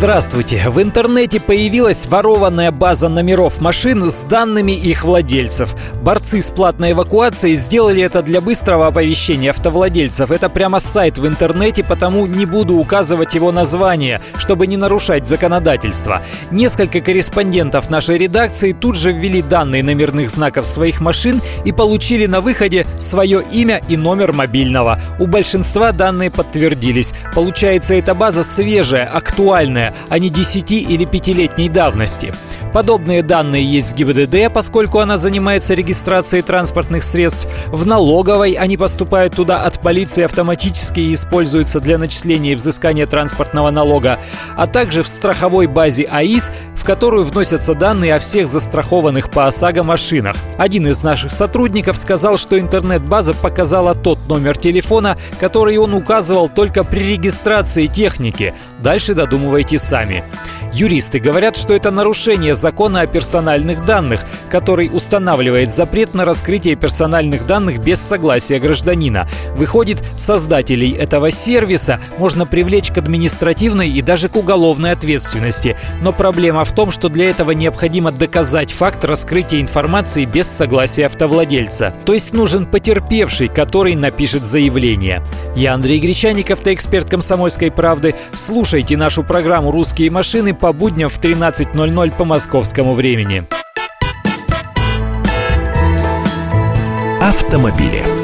Здравствуйте! В интернете появилась ворованная база номеров машин с данными их владельцев. Борцы с платной эвакуацией сделали это для быстрого оповещения автовладельцев. Это прямо сайт в интернете, потому не буду указывать его название, чтобы не нарушать законодательство. Несколько корреспондентов нашей редакции тут же ввели данные номерных знаков своих машин и получили на выходе свое имя и номер мобильного. У большинства данные подтвердились. Получается, эта база свежая, актуальная, а не 10 или 5-летней давности. Подобные данные есть в ГИБДД, поскольку она занимается регистрацией транспортных средств. В налоговой они поступают туда от полиции автоматически и используются для начисления и взыскания транспортного налога, а также в страховой базе АИС, в которую вносятся данные о всех застрахованных по ОСАГО машинах. Один из наших сотрудников сказал, что интернет-база показала тот номер телефона, который он указывал только при регистрации техники. Дальше додумывайте сами. Юристы говорят, что это нарушение закона о персональных данных, который устанавливает запрет на раскрытие персональных данных без согласия гражданина. Выходит, создателей этого сервиса можно привлечь к административной и даже к уголовной ответственности. Но проблема в том, что для этого необходимо доказать факт раскрытия информации без согласия автовладельца. То есть нужен потерпевший, который напишет заявление. Я Андрей Гречаников, ты эксперт комсомольской правды. Слушайте нашу программу «Русские машины» по будням в 13.00 по московскому времени. Автомобили.